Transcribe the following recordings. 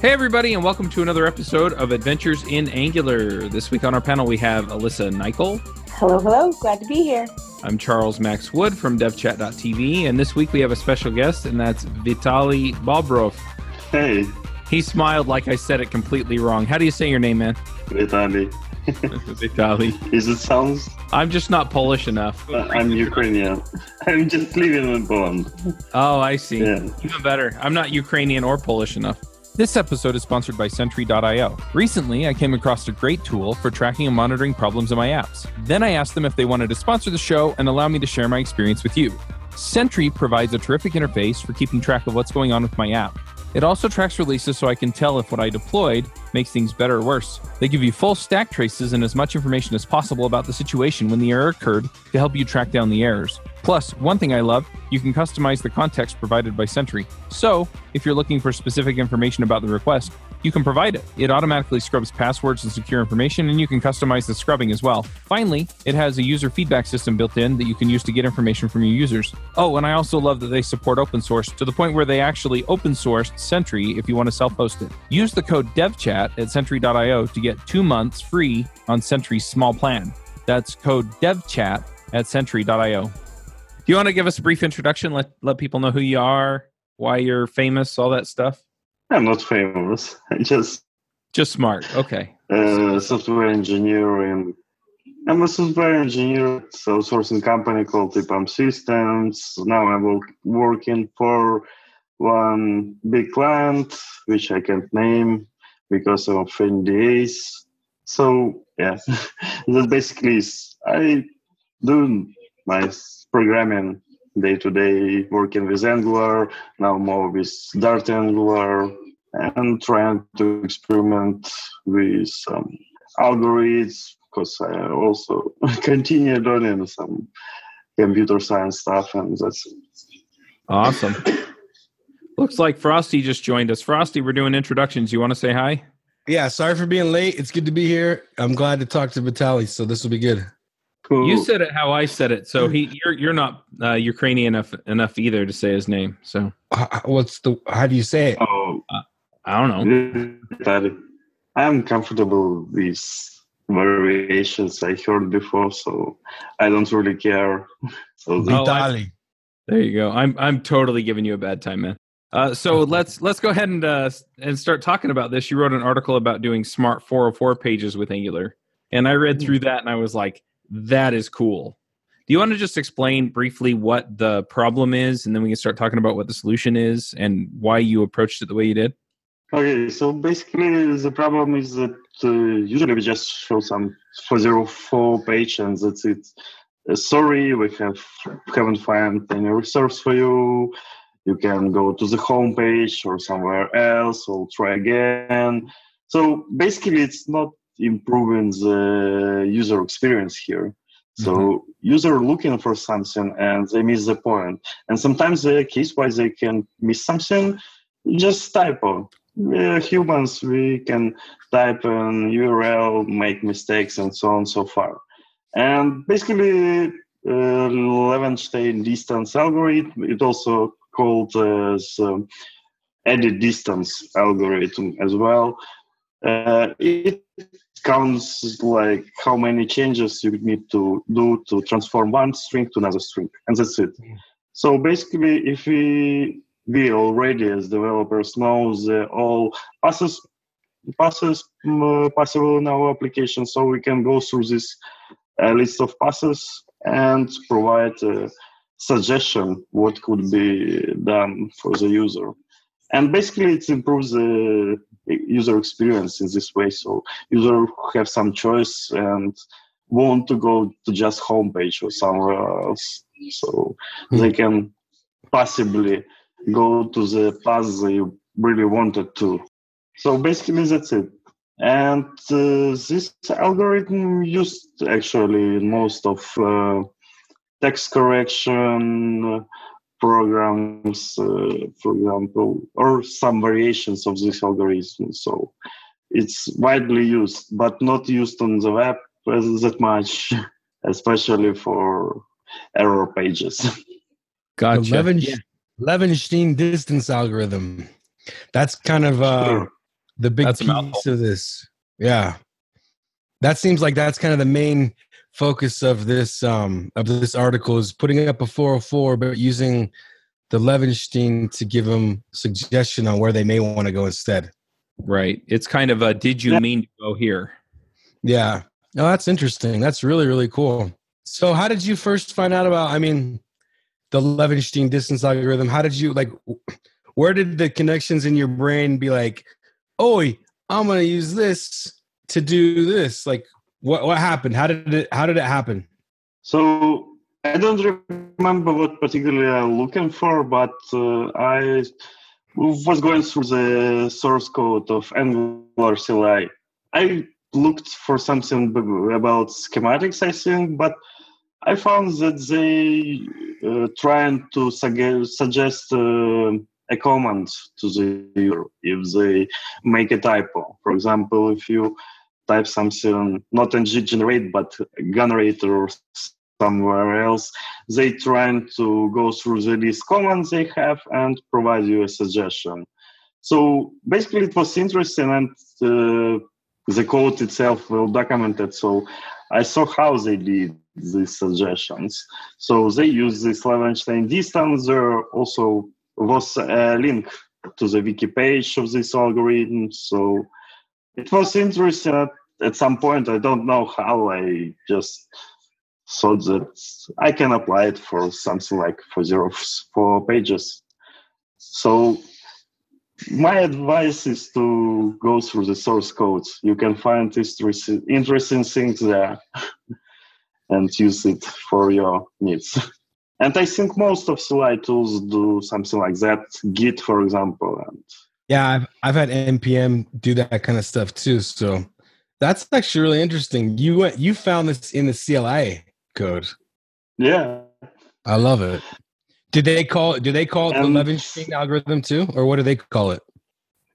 Hey, everybody, and welcome to another episode of Adventures in Angular. This week on our panel, we have Alyssa Nicoll. Hello, hello. Glad to be here. I'm Charles Max Wood from devchat.tv, and this week we have a special guest, and that's Vitali Bobrov. Hey, He smiled like I said it completely wrong. How do you say your name, man? Vitaly. Vitali. Is it sounds? I'm just not Polish enough. I'm Ukrainian. I'm just living in Poland. Oh, I see. Yeah. Even better. I'm not Ukrainian or Polish enough. This episode is sponsored by Sentry.io. Recently, I came across a great tool for tracking and monitoring problems in my apps. Then I asked them if they wanted to sponsor the show and allow me to share my experience with you. Sentry provides a terrific interface for keeping track of what's going on with my app. It also tracks releases so I can tell if what I deployed makes things better or worse. They give you full stack traces and as much information as possible about the situation when the error occurred to help you track down the errors. Plus, one thing I love, you can customize the context provided by Sentry. So, if you're looking for specific information about the request, you can provide it. It automatically scrubs passwords and secure information, and you can customize the scrubbing as well. Finally, it has a user feedback system built in that you can use to get information from your users. Oh, and I also love that they support open source to the point where they actually open sourced Sentry if you want to self host it. Use the code DevChat at Sentry.io to get two months free on Sentry's small plan. That's code DevChat at Sentry.io. Do you want to give us a brief introduction? Let let people know who you are, why you're famous, all that stuff. I'm not famous. I'm just Just smart. Okay. a software engineer in. I'm a software engineer at a outsourcing company called EPAM Systems. Now I'm work, working for one big client, which I can't name because of NDAs. So yeah, that basically is I do my programming day to day, working with Angular, now more with Dart Angular, and trying to experiment with some algorithms because I also continue learning some computer science stuff, and that's. Awesome. Looks like Frosty just joined us. Frosty, we're doing introductions. You want to say hi? Yeah, sorry for being late. It's good to be here. I'm glad to talk to Vitaly, so this will be good. Cool. You said it how I said it, so he you're you're not uh, Ukrainian enough enough either to say his name. So H- h- What's the? How do you say it? Oh, I don't know. I'm comfortable with these variations I heard before, so I don't really care. So Oh, I- Vitaly. There you go. I'm I'm totally giving you a bad time, man. Uh, so let's let's go ahead and uh, and start talking about this. You wrote an article about doing smart 404 pages with Angular, and I read through that and I was like, that is cool. Do you want to just explain briefly what the problem is, and then we can start talking about what the solution is and why you approached it the way you did? Okay, so basically the problem is that uh, usually we just show some 404 page and that's it. Uh, sorry, we have haven't found any resource for you. You can go to the home page or somewhere else or try again. So basically, it's not improving the user experience here. So user looking for something and they miss the point. And sometimes the case why they can miss something, just typo we're humans we can type an url make mistakes and so on so far and basically uh, levenshtein distance algorithm it also called as um, edit distance algorithm as well uh, it counts like how many changes you need to do to transform one string to another string and that's it. So basically if we we already as developers know the all passes passes um, possible in our application so we can go through this uh, list of passes and provide a suggestion what could be done for the user and basically it improves the user experience in this way so user have some choice and want to go to just homepage or somewhere else so Hmm. they can possibly go to the path they really wanted to. So basically, that's it. And uh, this algorithm used actually most of uh, text correction programs, uh, for example, or some variations of this algorithm. So it's widely used, but not used on the web as that much, especially for error pages. Gotcha. The Leven, Yeah. Levenshtein distance algorithm. That's kind of uh, Sure. the big That's piece of this. Yeah, that seems like that's kind of the main focus of this um of this article is putting up a 404, but using the Levenshtein to give them suggestion on where they may want to go instead. Right. It's kind of a did you mean to go here? Yeah. No, that's interesting. That's really, really cool. So how did you first find out about I mean the Levenshtein distance algorithm? How did you like where did the connections in your brain be like, oh I'm gonna use this to do this? Like what what happened? How did it how did it happen? So I don't remember what particularly I'm looking for, but uh, I was going through the source code of Angular CLI. I looked for something about schematics, I think, but I found that they uh, trying to sugge- suggest uh, a command to the user if they make a typo. For example, if you type something not in generate but generate or somewhere else, they trying to go through the list commands they have and provide you a suggestion. So basically, it was interesting, and uh, the code itself well documented. So I saw how they did these suggestions. So they use this Levenshtein distance. There also was a link to the wiki page of this algorithm. So it was interesting at, some point. I don't know how. I just thought that I can apply it for something like for zero four pages. So my advice is to go through the source code. You can find interesting things there and use it for your needs. And I think most of CLI tools do something like that. Git, for example, and Yeah, I've I've had NPM do that kind of stuff too. So that's actually really interesting. You went you found this in the CLI code. yeah, I love it. Did they call it? Do they call it Um, the Levenshtein algorithm too, or what do they call it?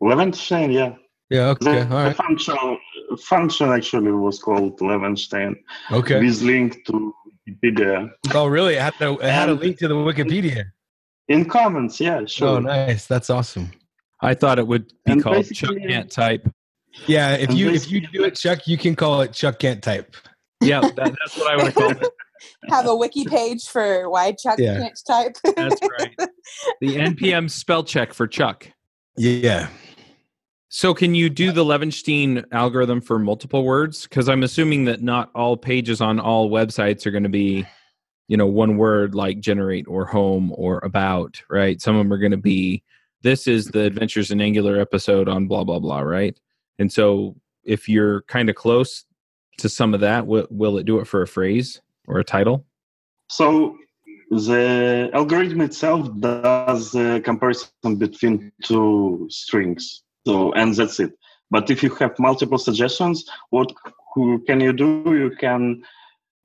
Levenshtein, yeah. Yeah. Okay. The, the function function actually was called Levenshtein Okay. with link to Wikipedia. Oh, really? It had to, it had a link to the Wikipedia. In comments, yeah, sure. Oh, nice. That's awesome. I thought it would be And called Chuck basically- uh, Can't Type. Yeah. If And you if you do it, Chuck, you can call it Chuck can't type. Yeah, that, that's what I would have called it. Have a wiki page for why Chuck Yeah. can't type. That's right. The NPM spell check for Chuck. Yeah. So, can you do the Levenshtein algorithm for multiple words? Because I'm assuming that not all pages on all websites are going to be, you know, one word like generate or home or about, right? Some of them are going to be, this is the Adventures in Angular episode on blah, blah, blah, right? And so, if you're kind of close to some of that, will, will it do it for a phrase or a title? So the algorithm itself does a comparison between two strings. So and that's it. But if you have multiple suggestions, what who can you do? You can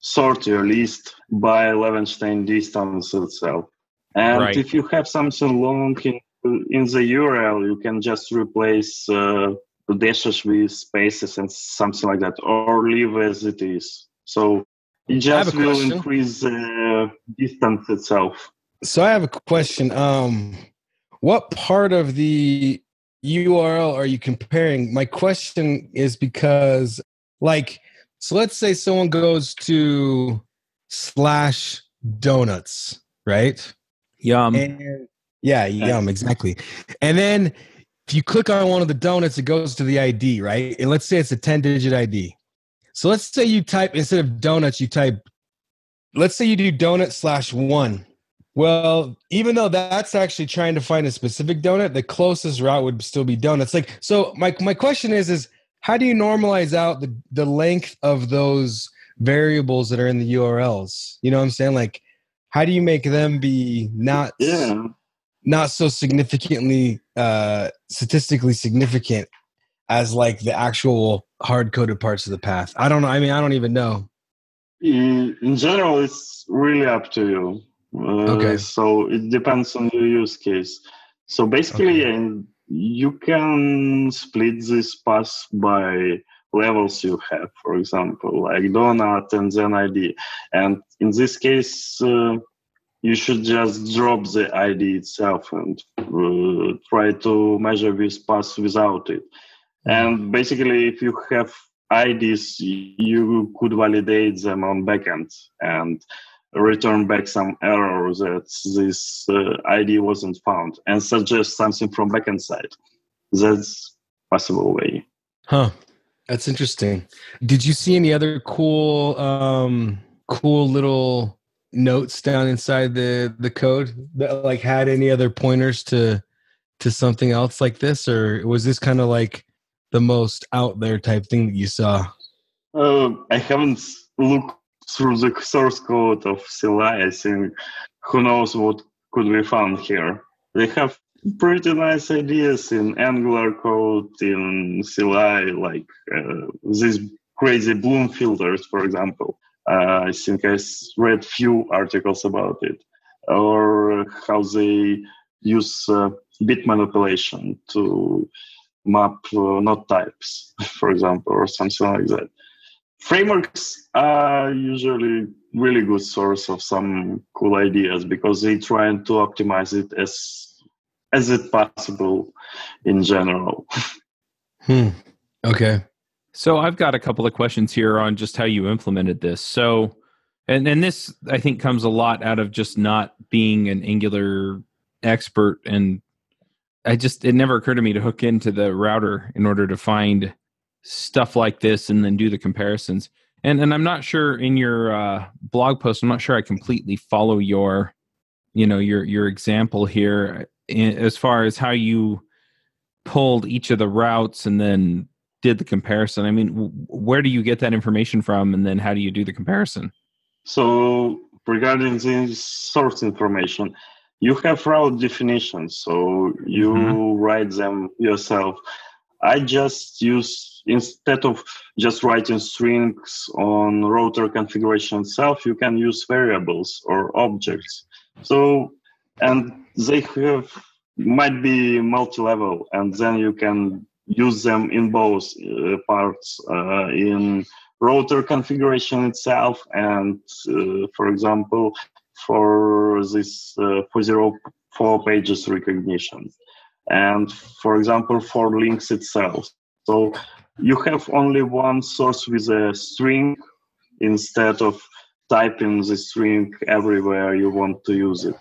sort your list by Levenshtein distance itself. And Right. if you have something long in, in the URL, you can just replace uh, the dashes with spaces and something like that, or leave as it is. So it just will question. increase the distance itself. So I have a question. Um, what part of the URL are you comparing? My question is because, like, so let's say someone goes to slash donuts, right? Yum. and yeah, yum, exactly. And then if you click on one of the donuts, it goes to the ID, right? And let's say it's a 10 digit ID. So let's say you type, instead of donuts, you type, let's say you do donut slash one. Well, even though that's actually trying to find a specific donut, the closest route would still be donuts. Like, so my, my question is, is how do you normalize out the, the length of those variables that are in the URLs? You know what I'm saying? Like, how do you make them be not Yeah. Not so significantly uh statistically significant as like the actual hard coded parts of the path i don't know i mean i don't even know In, in general, it's really up to you. Uh, Okay. So it depends on your use case. So basically, Okay. you can split this path by levels you have, for example, like donut and then ID. And in this case, uh, you should just drop the ID itself and uh, try to measure this pass without it. And basically, if you have IDs, you could validate them on backend and return back some error that this uh, ID wasn't found and suggest something from backend side. That's possible way. Huh. That's interesting. Did you see any other cool um cool little notes down inside the the code that like had any other pointers to to something else like this or was this kind of like the most out there type thing that you saw? Uh, I haven't looked through the source code of CLI. I think who knows what could be found here. They have pretty nice ideas in Angular code, in CLI, like uh, these crazy bloom filters, for example. Uh, I think I read few articles about it, or how they use uh, bit manipulation to map uh, node types, for example, or something like that. Frameworks are usually really good source of some cool ideas because they try to optimize it as as it possible in general. Hmm. Okay. So I've got a couple of questions here on just how you implemented this. So, and and this I think comes a lot out of just not being an Angular expert, and I just it never occurred to me to hook into the router in order to find stuff like this and then do the comparisons. And and I'm not sure in your uh, blog post, I'm not sure I completely follow your, you know, your your example here as far as how you pulled each of the routes and then did the comparison. I mean, w- where do you get that information from, and then how do you do the comparison? So regarding the source information, you have route definitions, so you Mhm. write them yourself. I just use instead of just writing strings on router configuration itself, you can use variables or objects. So and they have might be multi-level, and then you can use them in both uh, parts uh, in router configuration itself and uh, for example for this uh, 404 pages recognition and for example for links itself. So you have only one source with a string instead of typing the string everywhere you want to use it.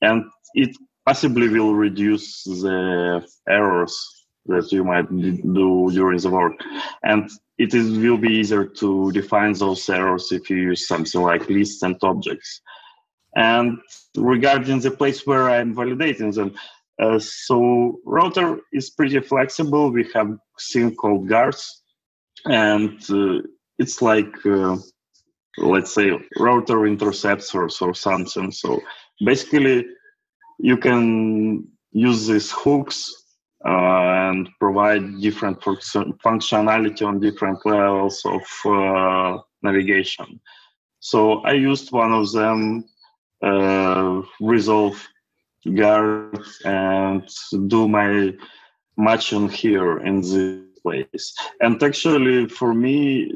And it possibly will reduce the errors that you might do during the work. And it is, will be easier to define those errors if you use something like lists and objects. And regarding the place where i'm validating them uh, so router is pretty flexible. We have thing called guards and uh, it's like uh, let's say router interceptors or something. So basically you can use these hooks and provide different functionality on different levels of uh, navigation. So I used one of them, uh, resolve guard, and do my matching here in this place. And actually, for me,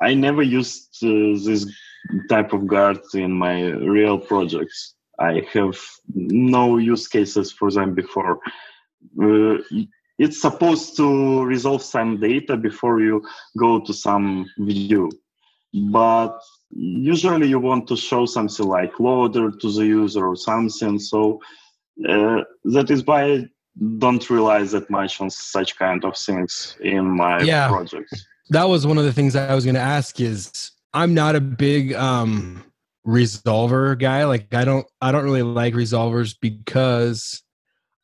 I never used uh, this type of guard in my real projects. I have no use cases for them before. Uh, it's supposed to resolve some data before you go to some view, but usually you want to show something like loader to the user or something. So uh, that is why I don't realize that much on such kind of things in my Yeah. projects. that was one of the things I was going to ask is I'm not a big um resolver guy like I don't I don't really like resolvers because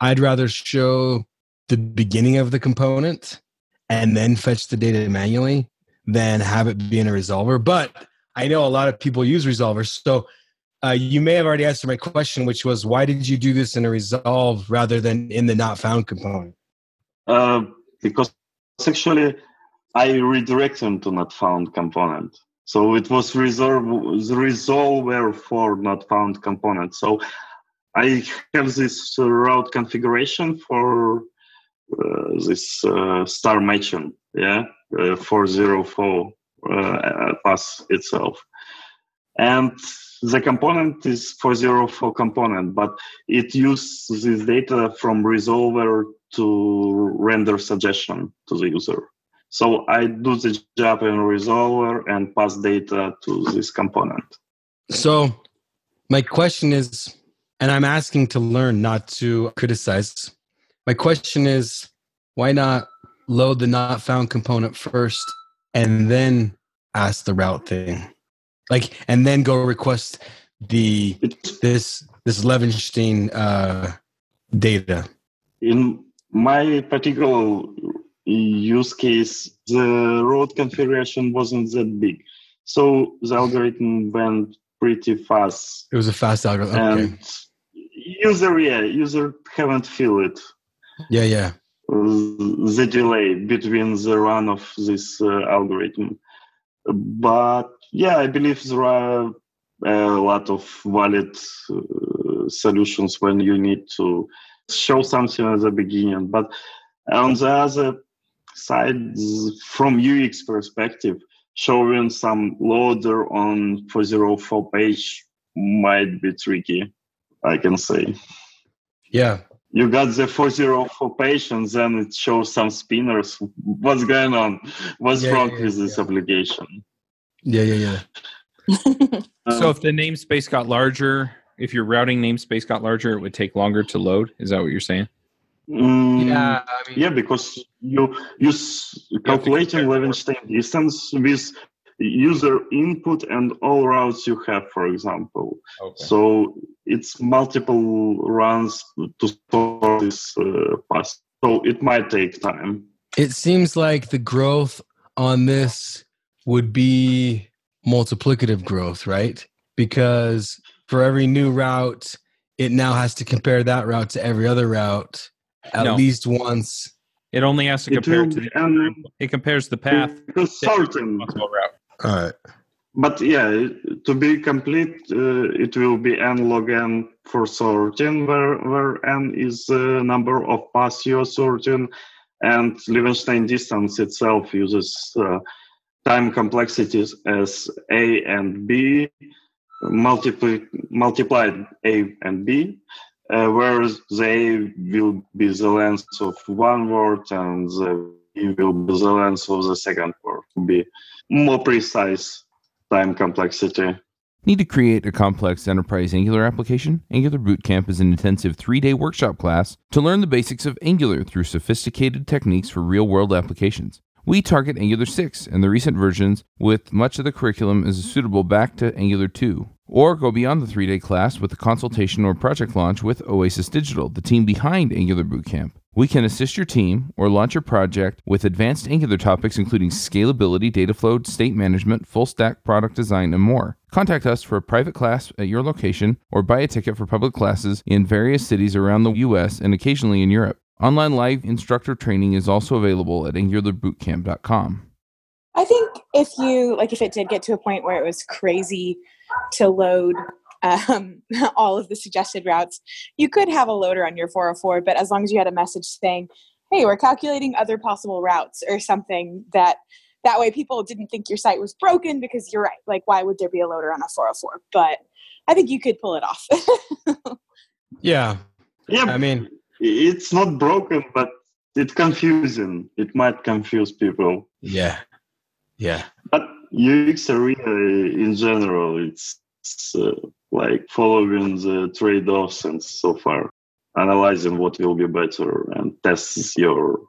I'd rather show the beginning of the component and then fetch the data manually than have it be in a resolver but I know a lot of people use resolvers so uh, you may have already answered my question which was why did you do this in a resolve rather than in the not found component Uh, because actually I redirect them to not found component. So it was resolve the resolver for not found component. So I have this uh, route configuration for uh, this uh, star matching. yeah, uh, 404 uh, pass itself. And the component is 404 component, but it uses this data from resolver to render suggestion to the user. So I do the job in resolver and pass data to this component. So my question is, and I'm asking to learn, not to criticize. My question is, why not load the not found component first and then ask the route thing? Like, and then go request the this this Levenshtein uh, data. In my particular use case, the road configuration wasn't that big, so the algorithm went pretty fast. It was a fast algorithm. Okay. User, yeah, user haven't feel it. Yeah, yeah. The delay between the run of this uh, algorithm, but yeah, I believe there are a lot of valid uh, solutions when you need to show something at the beginning. But on the other side, from UX perspective, showing some loader on 404 page might be tricky, I can say. Yeah. You got the 404 patients and it shows some spinners. What's going on? What's Yeah, wrong yeah, with this yeah. application? Yeah, yeah, yeah. So if the namespace got larger, if your routing namespace got larger, it would take longer to load. Is that what you're saying? Mm, Yeah, I mean, Yeah, because you use calculating compare Levenshtein distance with user input and all routes you have, for example. Okay. So it's multiple runs to store this uh, pass. So it might take time. it seems like the growth on this would be multiplicative growth, right? Because for every new route, it now has to compare that route to every other route at No. least once. It only has to compare will to the an- it compares the path Because to certain, route. All right. but yeah, to be complete, uh, it will be n log n for sorting, where where n is the number of pass you're sorting, and Levenshtein distance itself uses uh, time complexities as a and b multiply, multiplied a and b, uh, whereas the a will be the length of one word and the b will be the length of the second word be more precise time complexity. Need to create a complex enterprise Angular application? Angular Bootcamp is an intensive three day workshop class to learn the basics of Angular through sophisticated techniques for real world applications. We target Angular 6 and the recent versions, with much of the curriculum is suitable back to Angular 2. Or go beyond the three day class with a consultation or project launch with Oasis Digital, the team behind Angular Bootcamp. We can assist your team or launch your project with advanced Angular topics including scalability, data flow, state management, full stack product design, and more. Contact us for a private class at your location or buy a ticket for public classes in various cities around the US and occasionally in Europe. Online live instructor training is also available at angularbootcamp.com. I think if you like, if it did get to a point where it was crazy to load um, all of the suggested routes, you could have a loader on your 404. But as long as you had a message saying, "Hey, we're calculating other possible routes" or something that that way people didn't think your site was broken because you're right. Like, why would there be a loader on a 404? But I think you could pull it off. Yeah. Yeah, I mean, it's not broken, but it's confusing. It might confuse people. yeah. Yeah. But UX area in general, it's, it's, uh, like following the trade-offs and so far, analyzing what will be better and test your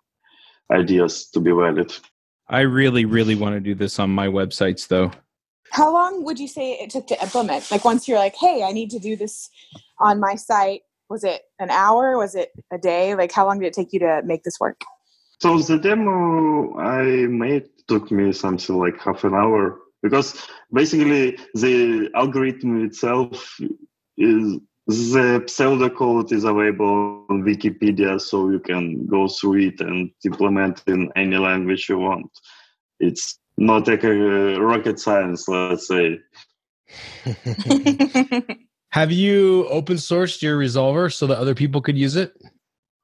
ideas to be valid. I really, really want to do this on my websites though. How long would you say it took to implement? Like, once you're like, "Hey, I need to do this on my site," was it an hour? Was it a day? Like, how long did it take you to make this work? So the demo I made took me something like half an hour because basically the algorithm itself is the pseudocode is available on Wikipedia, so you can go through it and implement in any language you want. It's not like a rocket science, let's say. Have you open sourced your resolver so that other people could use it?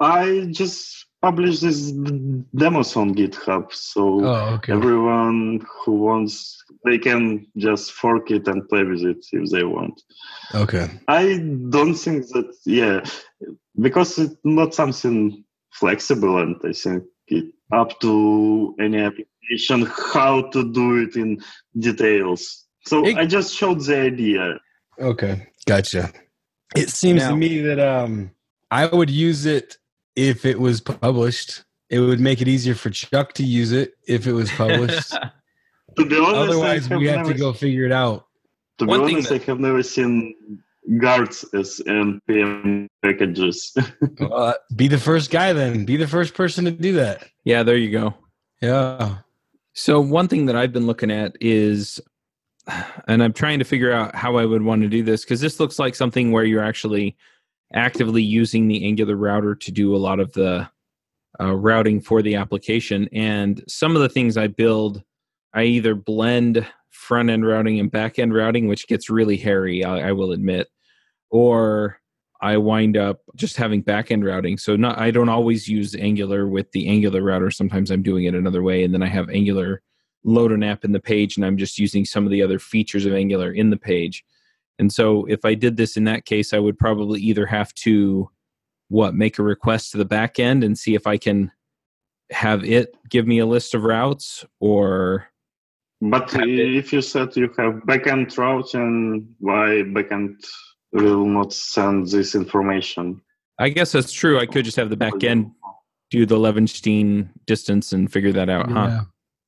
I just publish these d- demos on GitHub, so Oh, okay. everyone who wants they can just fork it and play with it if they want. Okay. I don't think that yeah, because it's not something flexible, and I think it up to any application how to do it in details. So It- I just showed the idea. Okay. Gotcha. It seems Now- to me that um I would use it if it was published. It would make it easier for Chuck to use it if it was published. To be honest, Otherwise, we have never, to go figure it out. To be One thing honest, that- I have never seen guards as npm packages. Uh, be the first guy then. Be the first person to do that. yeah, there you go. Yeah. So one thing that I've been looking at is, and I'm trying to figure out how I would want to do this because this looks like something where you're actually actively using the Angular router to do a lot of the uh, routing for the application. And some of the things I build, I either blend front end routing and back end routing, which gets really hairy, I, I will admit, or I wind up just having back end routing. So not I don't always use Angular with the Angular router. Sometimes I'm doing it another way, and then I have Angular load an app in the page, and I'm just using some of the other features of Angular in the page. And so if I did this in that case, I would probably either have to what make a request to the back end and see if I can have it give me a list of routes or but if you said you have backend route, and why backend will not send this information? I guess that's true. I could just have the backend do the Levenshtein distance and figure that out, huh?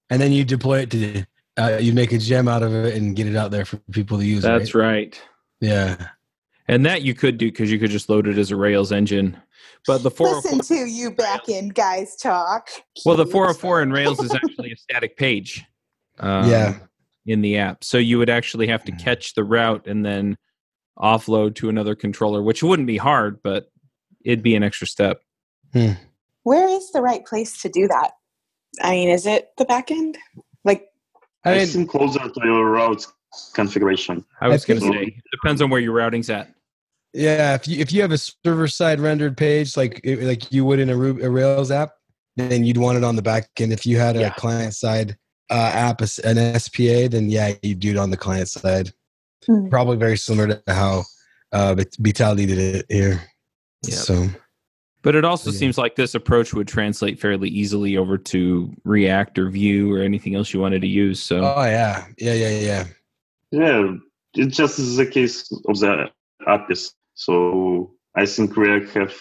And then you deploy it to uh, you make a gem out of it and get it out there for people to use. That's right. right. Yeah. And that you could do because you could just load it as a Rails engine. But the 404, Listen to you back end guys talk. well, the 404 in Rails is actually a static page. um, Yeah. In the app, so you would actually have to catch the route and then offload to another controller, which wouldn't be hard, but it'd be an extra step. Where is the right place to do that? I mean, is it the back end? Like, I I mean, think closer to your route configuration. I was going to say it depends on where your routing's at. yeah. If you if you have a server side rendered page like like you would in a, Ru- a Rails app, then you'd want it on the back end. If you had a Yeah. client side uh, app, as- an SPA, then yeah, you do it on the client side. Hmm. Probably very similar to how uh, Vit- Vitaly did it here. Yep. So But it also Yeah. seems like this approach would translate fairly easily over to React or Vue or anything else you wanted to use. So oh yeah, yeah, yeah, yeah. Yeah, it just is the case of the APIs. So I think React have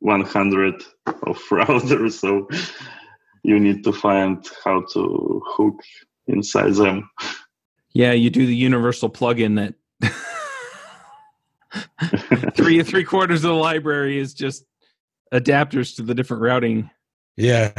100 of routers, so you need to find how to hook inside them. yeah, you do the universal plugin that three three quarters of the library is just adapters to the different routing. Yeah.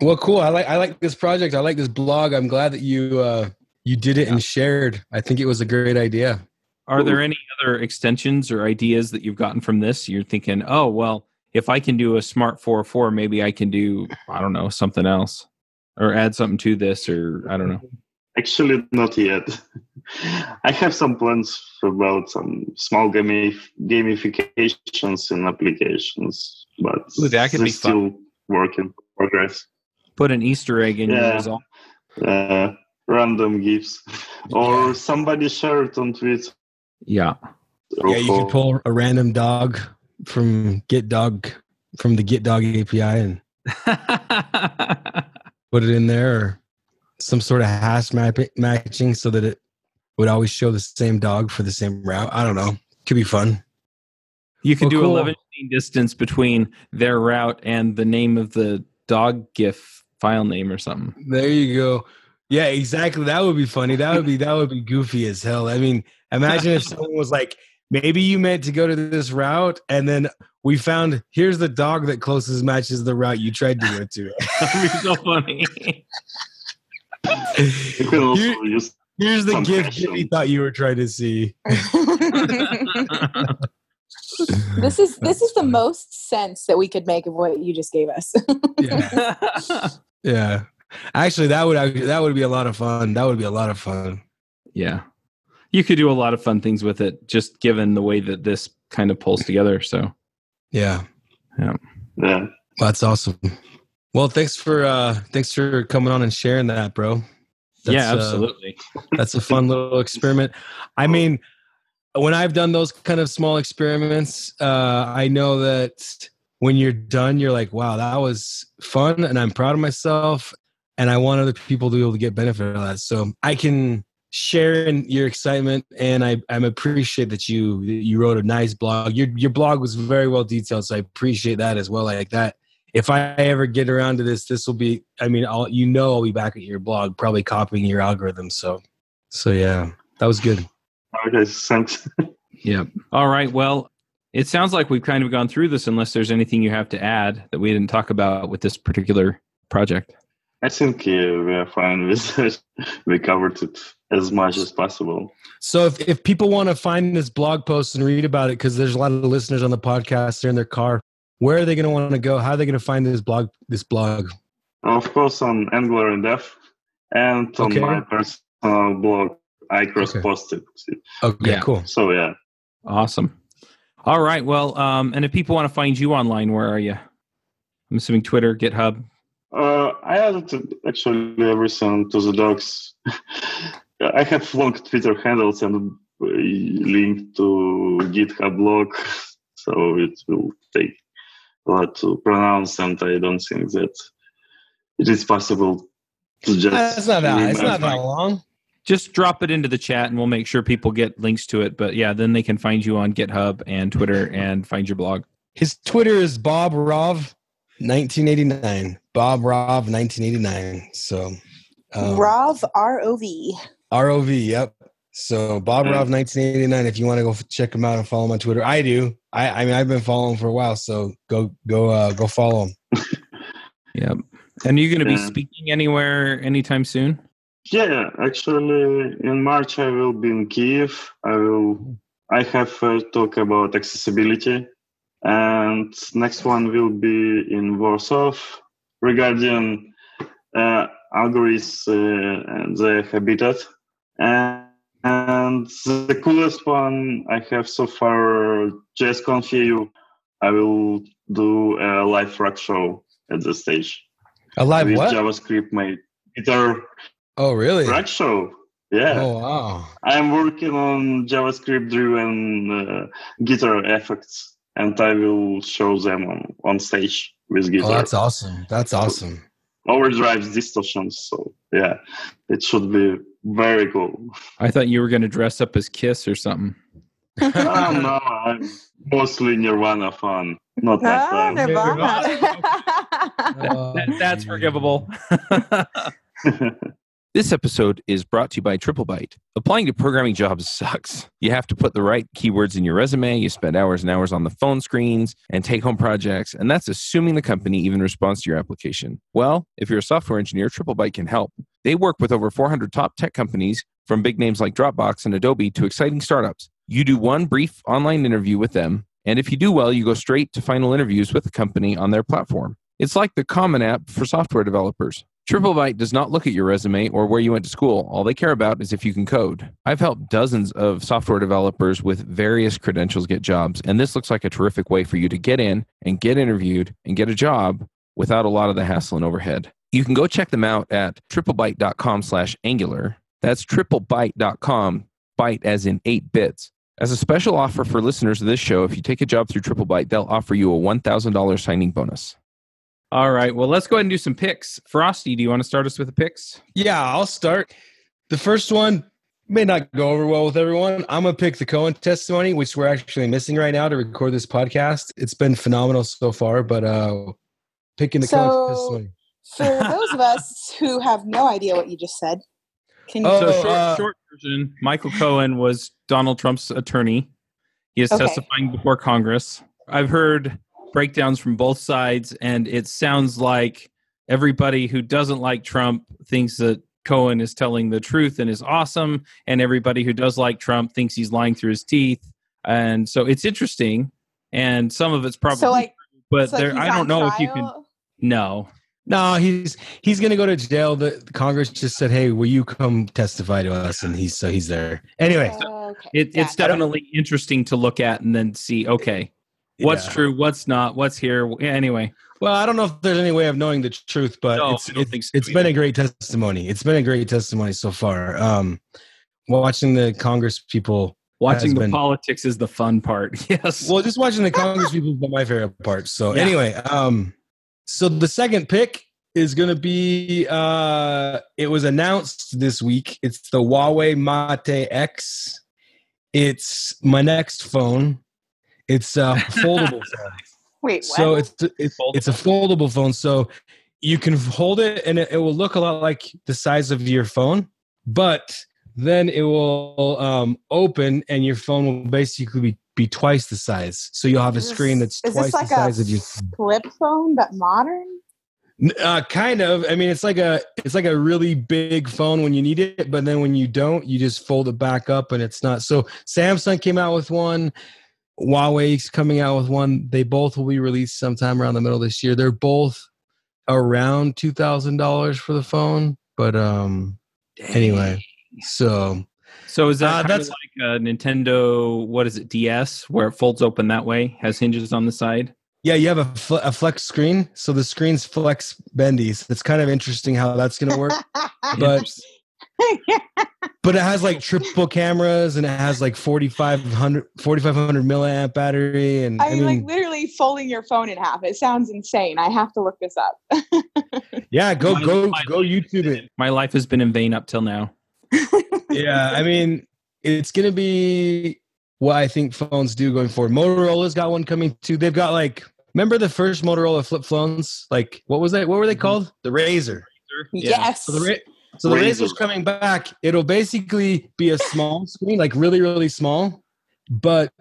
Well, cool. I like I like this project. I like this blog. I'm glad that you uh you did it and shared. I think it was a great idea. Are there any other extensions or ideas that you've gotten from this? You're thinking, oh well, if I can do a smart 404, maybe I can do I don't know something else, or add something to this, or I don't know. Actually, not yet. I have some plans about some small gamif- gamifications in applications, but Ooh, that could they're be fun. still work in progress. Put an Easter egg in your Yeah. result. Uh, random gifts, or Yeah. somebody shared on Twitter. Yeah. Yeah, you could pull a random dog from Get Dog from the Get Dog API and put it in there, or some sort of hash map- matching so that it would always show the same dog for the same route. I don't know. Could be fun. You could Well, do cool. a Levenshtein distance between their route and the name of the dog GIF file name or something. There you go. Yeah, exactly. That would be funny. That would be that would be goofy as hell. I mean, imagine if someone was like, maybe you meant to go to this route, and then we found here's the dog that closest matches the route you tried to go to. That'd be so funny. You can also Here- use Here's the gift fashion. Jimmy thought you were trying to see. this is this is the most sense that we could make of what you just gave us. Yeah, yeah. Actually, that would that would be a lot of fun. That would be a lot of fun. yeah. You could do a lot of fun things with it, just given the way that this kind of pulls together. So yeah. Yeah. Yeah. That's awesome. Well, thanks for uh thanks for coming on and sharing that, bro. That's, yeah, uh, absolutely. that's a fun little experiment. I mean, when I've done those kind of small experiments, uh, I know that when you're done, you're like, wow, that was fun and I'm proud of myself. And I want other people to be able to get benefit of that. So I can share in your excitement and I, I appreciate that you you wrote a nice blog. Your your blog was very well detailed, so I appreciate that as well. Like that. If I ever get around to this, this will be I mean, I'll you know I'll be back at your blog, probably copying your algorithm. So so yeah, that was good. Okay, thanks. Yeah. All right. Well, it sounds like we've kind of gone through this unless there's anything you have to add that we didn't talk about with this particular project. I think yeah, we are fine with it. we covered it as much as possible. So if, if people want to find this blog post and read about it, because there's a lot of listeners on the podcast, they're in their car, where are they going to want to go? How are they going to find this blog? This blog? Of course, on Angular In Depth, and on Okay. my personal blog, I cross posted. Okay, Yeah. cool. So yeah, Awesome. All right. Well, um, and if people want to find you online, where are you? I'm assuming Twitter, GitHub. uh, I added actually everything to the docs. I have long Twitter handles and a link to GitHub blog, so it will take a lot to pronounce, and I don't think that it is possible to just. That's not that. It's not that long. Just drop it into the chat and we'll make sure people get links to it. But yeah, then they can find you on GitHub and Twitter and find your blog. His Twitter is Bob Rov, 1989. Bob Rov, 1989. So um, Rov R O V. ROV. Yep. So Bob Rov, 1989. If you want to go check him out and follow him on Twitter, I do. I, I mean, I've been following him for a while. So go go uh, go follow him. Yeah. And are you going to be Yeah. speaking anywhere anytime soon? Yeah, actually, in March I will be in Kiev. I will. I have a talk about accessibility, and next one will be in Warsaw regarding uh, algorithms uh, and their habitat. And, and the coolest one I have so far, JSConf EU. I will do a live rock show at the stage A live with what? JavaScript made guitar Oh, really? rock show. Yeah. Oh, wow. I'm working on JavaScript driven uh, guitar effects and I will show them on, on stage with guitar. Oh, that's awesome. That's awesome. Overdrives, distortions. So, yeah, it should be very cool. I thought you were going to dress up as Kiss or something. oh, no, I'm mostly Nirvana fan. Not that Ah, fan. Nirvana. That- that's forgivable. This episode is brought to you by TripleByte. Applying to programming jobs sucks. You have to put the right keywords in your resume, you spend hours and hours on the phone screens and take home projects, and that's assuming the company even responds to your application. Well, if you're a software engineer, TripleByte can help. They work with over 400 top tech companies, from big names like Dropbox and Adobe to exciting startups. You do one brief online interview with them, and if you do well, you go straight to final interviews with the company on their platform. It's like the Common App for software developers. TripleByte does not look at your resume or where you went to school. All they care about is if you can code. I've helped dozens of software developers with various credentials get jobs, and this looks like a terrific way for you to get in and get interviewed and get a job without a lot of the hassle and overhead. You can go check them out at triplebyte.com slash angular. That's triplebyte.com, byte as in eight bits. As a special offer for listeners of this show, if you take a job through TripleByte, they'll offer you a $1,000 signing bonus. All right. Well, let's go ahead and do some picks. Frosty, do you want to start us with the picks? Yeah, I'll start. The first one may not go over well with everyone. I'm gonna pick the Cohen testimony, which we're actually missing right now to record this podcast. It's been phenomenal so far, but uh picking the Cohen testimony. For those of us who have no idea what you just said, can you? Oh, so, short, uh, short version Michael Cohen was Donald Trump's attorney. He is Okay. testifying before Congress. I've heard breakdowns from both sides, and it sounds like everybody who doesn't like Trump thinks that Cohen is telling the truth and is awesome, and everybody who does like Trump thinks he's lying through his teeth. And so it's interesting, and some of it's probably, so like, but it's like there, I don't know if you can. trial? No, No, he's he's gonna go to jail. The the Congress just said, "Hey, will you come testify to us?" And he's so he's there. Anyway, Okay. it, it's definitely interesting to look at and then see. Okay, What's Yeah. true? What's not? What's here? Anyway, Well, I don't know if there's any way of knowing the truth, but No, it's I it's, so it's been a great testimony. It's been a great testimony so far. Um, watching the Congress people, watching the been- politics is the fun part. Yes. well, just watching the Congress people is my favorite part. So Yeah. anyway, um, so the second pick is going to be. Uh, it was announced this week. It's the Huawei Mate X. It's my next phone. It's a foldable phone. Wait, what? So it's it's it's a foldable phone. So you can hold it, and it, it will look a lot like the size of your phone, but then it will um, open, and your phone will basically be, be twice the size. So you'll have a screen that's is twice this the size a of your. flip phone but modern? Uh, kind of. I mean, it's like a it's like a really big phone when you need it, but then when you don't, you just fold it back up, and it's not. So Samsung came out with one. Huawei's coming out with one. They both will be released sometime around the middle of this year. They're both around two thousand dollars for the phone, but um, anyway. So So is that Uh, that's- like a Nintendo? What is it? DS, where it folds open that way, has hinges on the side. yeah, you have a, fl- a flex screen, so the screen's flex bendy. So it's kind of interesting how that's going to work. but but it has like triple cameras and it has like 4500 4500 milliamp battery and I i mean, mean like literally folding your phone in half. It sounds insane. I have to look this up. yeah go My- go my go youtube it My life has been in vain up till now. yeah i mean it's gonna be what i think phones do going forward motorola's got one coming too they've got like remember the first motorola flip phones like what was that what were they mm-hmm. called the razor Yeah. Yes. so the ra- so the Razor. razor's coming back it'll basically be a small screen like really really small but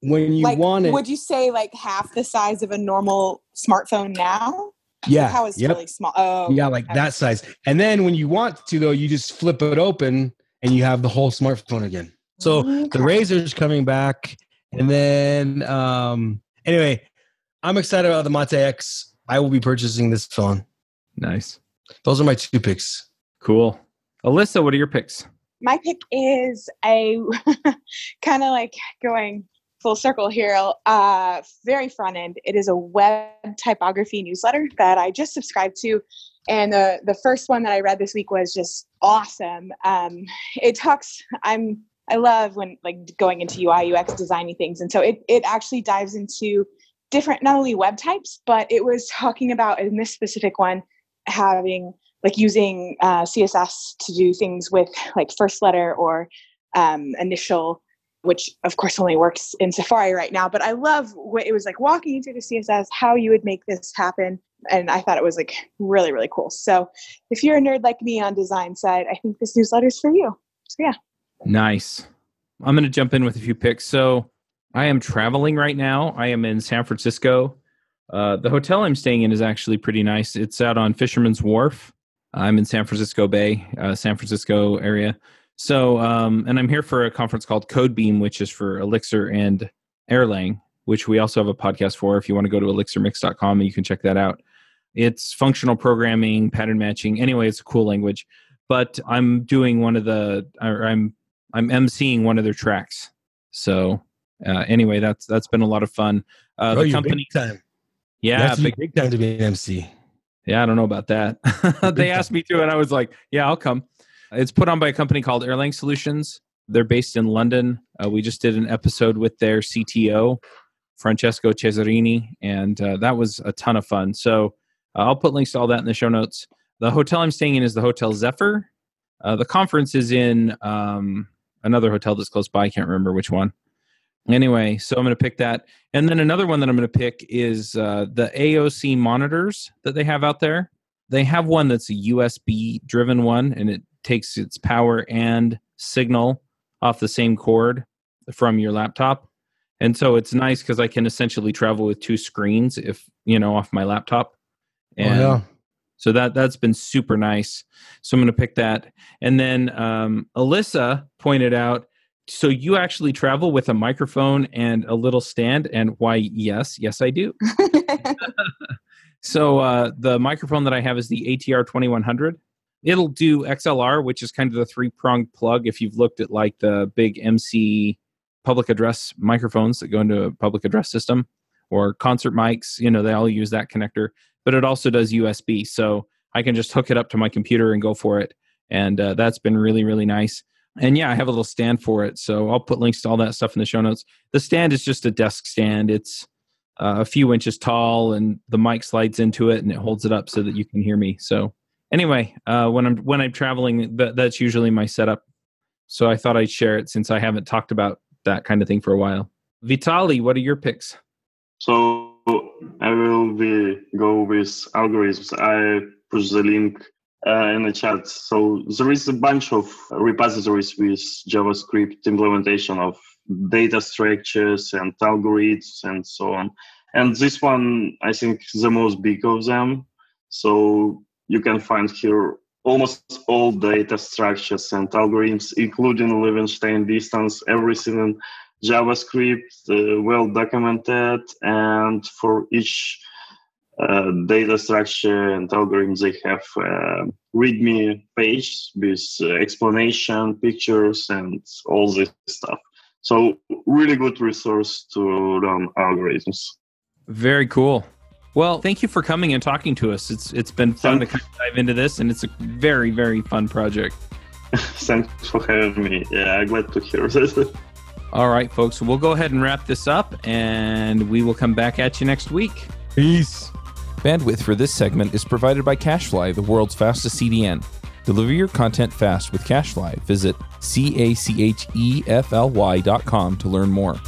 when you like, want it would you say like half the size of a normal smartphone now? yeah How is yep. really small? Oh, yeah, like okay. that size. And then when you want to, though, you just flip it open and you have the whole smartphone again. So the Razor's coming back, and then um, anyway, I'm excited about the Mate X. I will be purchasing this phone. Nice. Those are my two picks. Cool. Alyssa, what are your picks? my pick is a kind of like going full circle here uh very front end it is a web typography newsletter that i just subscribed to and the the first one that i read this week was just awesome. Um it talks i'm i love when like going into ui ux designing things. And so it it actually dives into different not only web types but it was talking about in this specific one having like using uh, css to do things with like first letter or um, initial which of course only works in safari right now. But i love what it was like walking you through the css how you would make this happen and i thought it was like really really cool so if you're a nerd like me on design side i think this newsletter is for you so yeah Nice. I'm going to jump in with a few picks. So I am traveling right now. I am in San Francisco. Uh, the hotel I'm staying in is actually pretty nice. It's out on Fisherman's Wharf. I'm in San Francisco Bay, uh, San Francisco area. So, um, and I'm here for a conference called Code BEAM, which is for Elixir and Erlang, which we also have a podcast for. If you want to go to elixirmix.com, you can check that out. It's functional programming, pattern matching. Anyway, it's a cool language. But I'm doing one of the, or I'm I'm emceeing one of their tracks. So uh, anyway, that's that's been a lot of fun. Uh, Bro, the company, big time. yeah, big, big time to be an MC. yeah, I don't know about that. they asked me to, and I was like, yeah, I'll come. It's put on by a company called Erlang Solutions. They're based in London. Uh, we just did an episode with their CTO, Francesco Cesarini, and uh, that was a ton of fun. So I'll put links to all that in the show notes. The hotel I'm staying in is the Hotel Zephyr. Uh, the conference is in um, another hotel that's close by. I can't remember which one. Anyway, so I'm going to pick that. And then another one that I'm going to pick is uh, the AOC monitors that they have out there. They have one that's a USB driven one, and it takes its power and signal off the same cord from your laptop. And so it's nice because I can essentially travel with two screens if, you know, off my laptop. And oh, yeah. so that that's been super nice. So I'm going to pick that. And then um, Alyssa pointed out, so you actually travel with a microphone and a little stand, and why? Yes, yes, I do. So uh, the microphone that I have is the ATR 2100. It'll do XLR, which is kind of the three pronged plug. If you've looked at like the big MC public address microphones that go into a public address system, or concert mics. You know, they all use that connector, but it also does USB. So I can just hook it up to my computer and go for it. And uh, that's been really, really nice. And yeah, I have a little stand for it. So I'll put links to all that stuff in the show notes. The stand is just a desk stand. It's uh, a few inches tall and the mic slides into it and it holds it up so that you can hear me. So anyway, uh, when I'm when I'm traveling, that, that's usually my setup. So I thought I'd share it since I haven't talked about that kind of thing for a while. Vitali, what are your picks? So I will be go with algorithms. I push the link uh, in the chat. So there is a bunch of repositories with JavaScript implementation of data structures and algorithms and so on. And this one, I think, the most big of them. So you can find here almost all data structures and algorithms, including Levenshtein distance, everything in JavaScript, uh, well documented, and for each uh, data structure and algorithms, they have uh, README page with uh, explanation, pictures, and all this stuff. So really good resource to learn algorithms. Very cool. Well, thank you for coming and talking to us. It's it's been fun Thanks. to kind of dive into this, and it's a very very fun project. Thanks for having me. Yeah, I'm glad to hear this. All right, folks. We'll go ahead and wrap this up, and we will come back at you next week. Peace. Bandwidth for this segment is provided by CacheFly, the world's fastest CDN. Deliver your content fast with CacheFly. Visit C A C H E F L Y dot com to learn more.